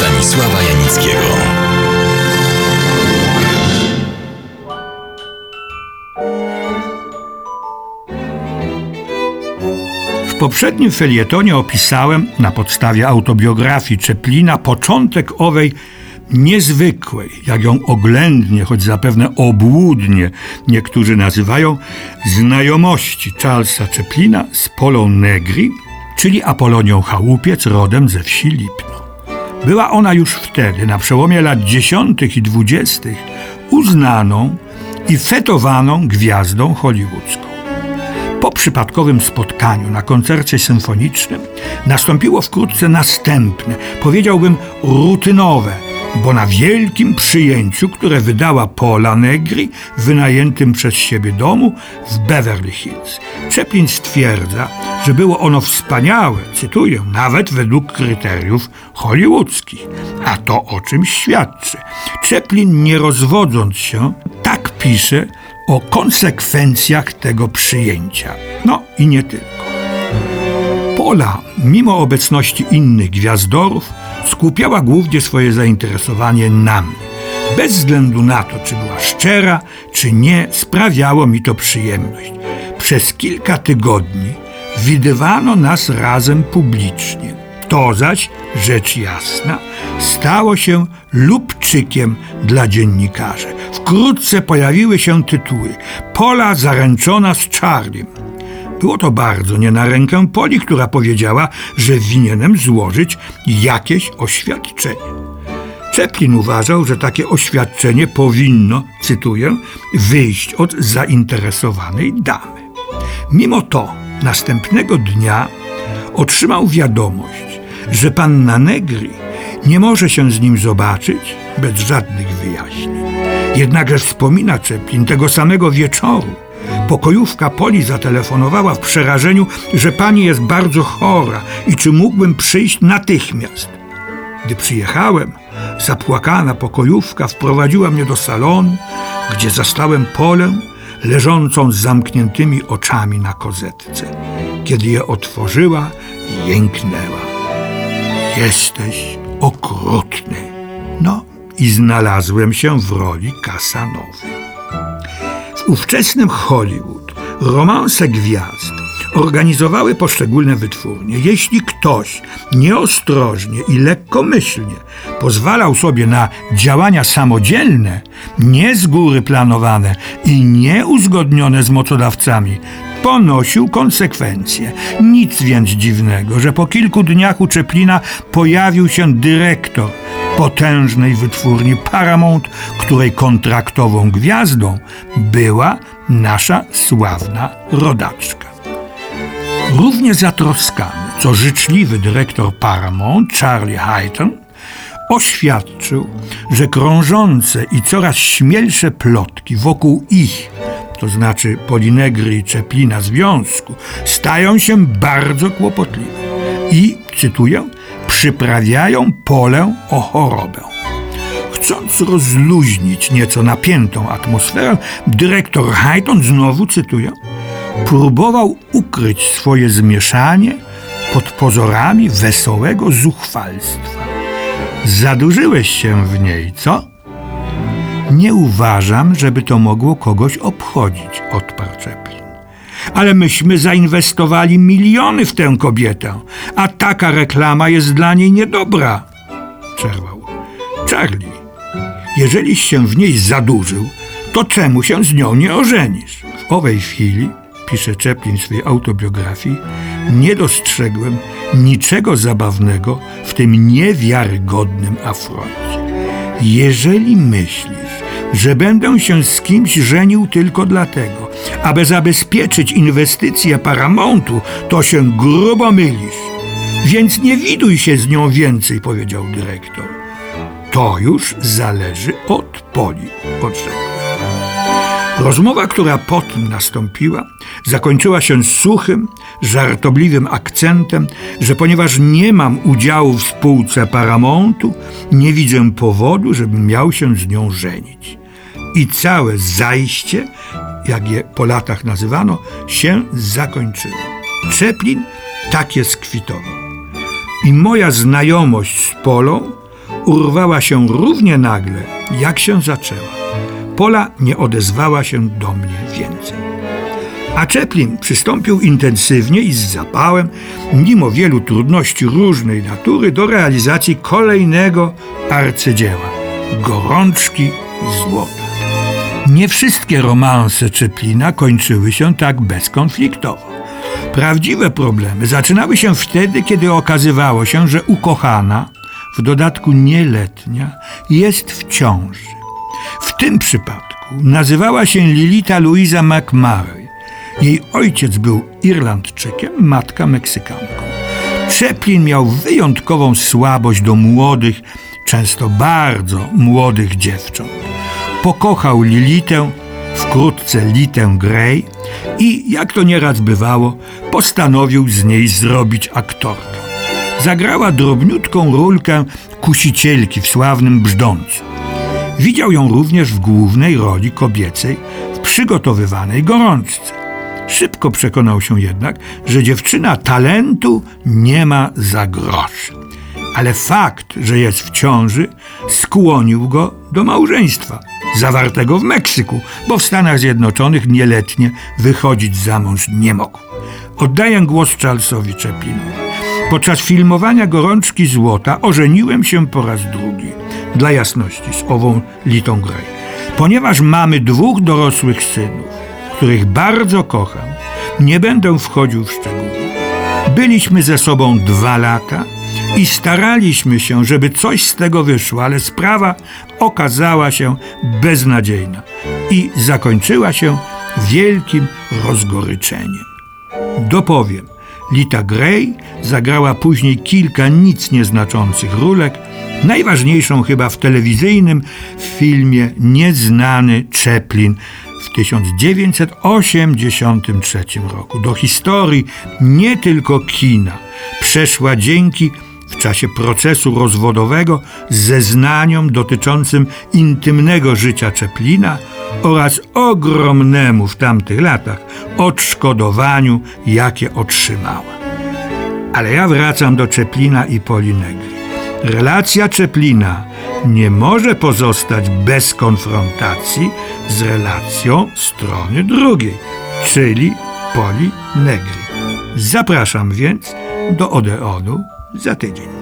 Stanisława Janickiego. W poprzednim felietonie opisałem na podstawie autobiografii Czeplina początek owej niezwykłej, jak ją oględnie, choć zapewne obłudnie niektórzy nazywają, znajomości Charlesa Czeplina z Polą Negri, czyli Apolonią Chałupiec rodem ze wsi Lipno. Była ona już wtedy, na przełomie lat dziesiątych i dwudziestych, uznaną i fetowaną gwiazdą hollywoodzką. Po przypadkowym spotkaniu na koncercie symfonicznym nastąpiło wkrótce następne, powiedziałbym rutynowe, bo na wielkim przyjęciu, które wydała Paula Negri w wynajętym przez siebie domu w Beverly Hills. Chaplin stwierdza, że było ono wspaniałe, cytuję, nawet według kryteriów hollywoodzkich. A to o czymś świadczy. Chaplin, nie rozwodząc się, tak pisze o konsekwencjach tego przyjęcia. No i nie tylko. Pola, mimo obecności innych gwiazdorów, skupiała głównie swoje zainteresowanie na mnie. Bez względu na to, czy była szczera, czy nie, sprawiało mi to przyjemność. Przez kilka tygodni widywano nas razem publicznie. To zaś, rzecz jasna, stało się lubczykiem dla dziennikarzy. Wkrótce pojawiły się tytuły Pola zaręczona z Charliem. Było to bardzo nie na rękę Poli, która powiedziała, że winienem złożyć jakieś oświadczenie. Chaplin uważał, że takie oświadczenie powinno, cytuję, wyjść od zainteresowanej damy. Mimo to następnego dnia otrzymał wiadomość, że panna Negri nie może się z nim zobaczyć bez żadnych wyjaśnień. Jednakże wspomina Chaplin tego samego wieczoru, Pokojówka Poli zatelefonowała w przerażeniu, że pani jest bardzo chora i czy mógłbym przyjść natychmiast. Gdy przyjechałem, zapłakana pokojówka wprowadziła mnie do salonu, gdzie zastałem Polę leżącą z zamkniętymi oczami na kozetce. Kiedy je otworzyła, jęknęła. Jesteś okrutny. No i znalazłem się w roli Kasanowy. Ówczesnym Hollywood romanse gwiazd organizowały poszczególne wytwórnie. Jeśli ktoś nieostrożnie i lekkomyślnie pozwalał sobie na działania samodzielne, nie z góry planowane i nieuzgodnione z mocodawcami, ponosił konsekwencje. Nic więc dziwnego, że po kilku dniach u Czeplina pojawił się dyrektor potężnej wytwórni Paramount, której kontraktową gwiazdą była nasza sławna rodaczka. Równie zatroskany, co życzliwy dyrektor Paramount, Charlie Hayton, oświadczył, że krążące i coraz śmielsze plotki wokół ich, to znaczy Polinegry i Czeplina związku, stają się bardzo kłopotliwe i, cytuję, przyprawiają polę o chorobę. Chcąc rozluźnić nieco napiętą atmosferę, dyrektor Hayton, znowu cytuję, próbował ukryć swoje zmieszanie pod pozorami wesołego zuchwalstwa. Zadłużyłeś się w niej, co? Nie uważam, żeby to mogło kogoś obchodzić, odparł Chaplin. Ale myśmy zainwestowali miliony w tę kobietę, a taka reklama jest dla niej niedobra. Przerwał. Charlie, jeżeliś się w niej zadłużył, to czemu się z nią nie ożenisz? W owej chwili, pisze Chaplin w swojej autobiografii, nie dostrzegłem niczego zabawnego w tym niewiarygodnym afroncie. Jeżeli myślisz, że będę się z kimś żenił tylko dlatego, aby zabezpieczyć inwestycje Paramountu, to się grubo mylisz. Więc nie widuj się z nią więcej, powiedział dyrektor. To już zależy od poli, odrzekł. Rozmowa, która potem nastąpiła, zakończyła się suchym, żartobliwym akcentem, że ponieważ nie mam udziału w spółce Paramountu, nie widzę powodu, żebym miał się z nią żenić. I całe zajście, jak je po latach nazywano, się zakończyło. Czeplin tak je skwitował. I moja znajomość z Polą urwała się równie nagle, jak się zaczęła. Pola nie odezwała się do mnie więcej. A Chaplin przystąpił intensywnie i z zapałem, mimo wielu trudności różnej natury, do realizacji kolejnego arcydzieła gorączki złota. Nie wszystkie romanse Chaplina kończyły się tak bezkonfliktowo. Prawdziwe problemy zaczynały się wtedy, kiedy okazywało się, że ukochana, w dodatku nieletnia, jest w ciąży. Tym przypadku nazywała się Lilita Louisa McMurray. Jej ojciec był Irlandczykiem, matka Meksykanką. Chaplin miał wyjątkową słabość do młodych, często bardzo młodych dziewcząt. Pokochał Lilitę, wkrótce Litę Grey i, jak to nieraz bywało, postanowił z niej zrobić aktorkę. Zagrała drobniutką rulkę kusicielki w sławnym Brzdącu. Widział ją również w głównej roli kobiecej w przygotowywanej gorączce. Szybko przekonał się jednak, że dziewczyna talentu nie ma za grosz. Ale fakt, że jest w ciąży, skłonił go do małżeństwa, zawartego w Meksyku, bo w Stanach Zjednoczonych nieletnie wychodzić za mąż nie mógł. Oddaję głos Charlesowi Chaplinowi. Podczas filmowania Gorączki Złota ożeniłem się po raz drugi, dla jasności, z ową Litą Grey, ponieważ mamy dwóch dorosłych synów, których bardzo kocham. Nie będę wchodził w szczegóły. Byliśmy ze sobą dwa lata i staraliśmy się, żeby coś z tego wyszło, ale sprawa okazała się beznadziejna i zakończyła się wielkim rozgoryczeniem. Dopowiem, Lita Gray zagrała później kilka nic nieznaczących rólek, najważniejszą chyba w telewizyjnym filmie Nieznany Chaplin w 1983 roku. Do historii nie tylko kina przeszła dzięki w czasie procesu rozwodowego zeznaniom dotyczącym intymnego życia Chaplina oraz ogromnemu w tamtych latach odszkodowaniu, jakie otrzymała. Ale ja wracam do Chaplina i Polinegri. Relacja Chaplina nie może pozostać bez konfrontacji z relacją strony drugiej, czyli Poli Negri. Zapraszam więc do Odeonu za tydzień.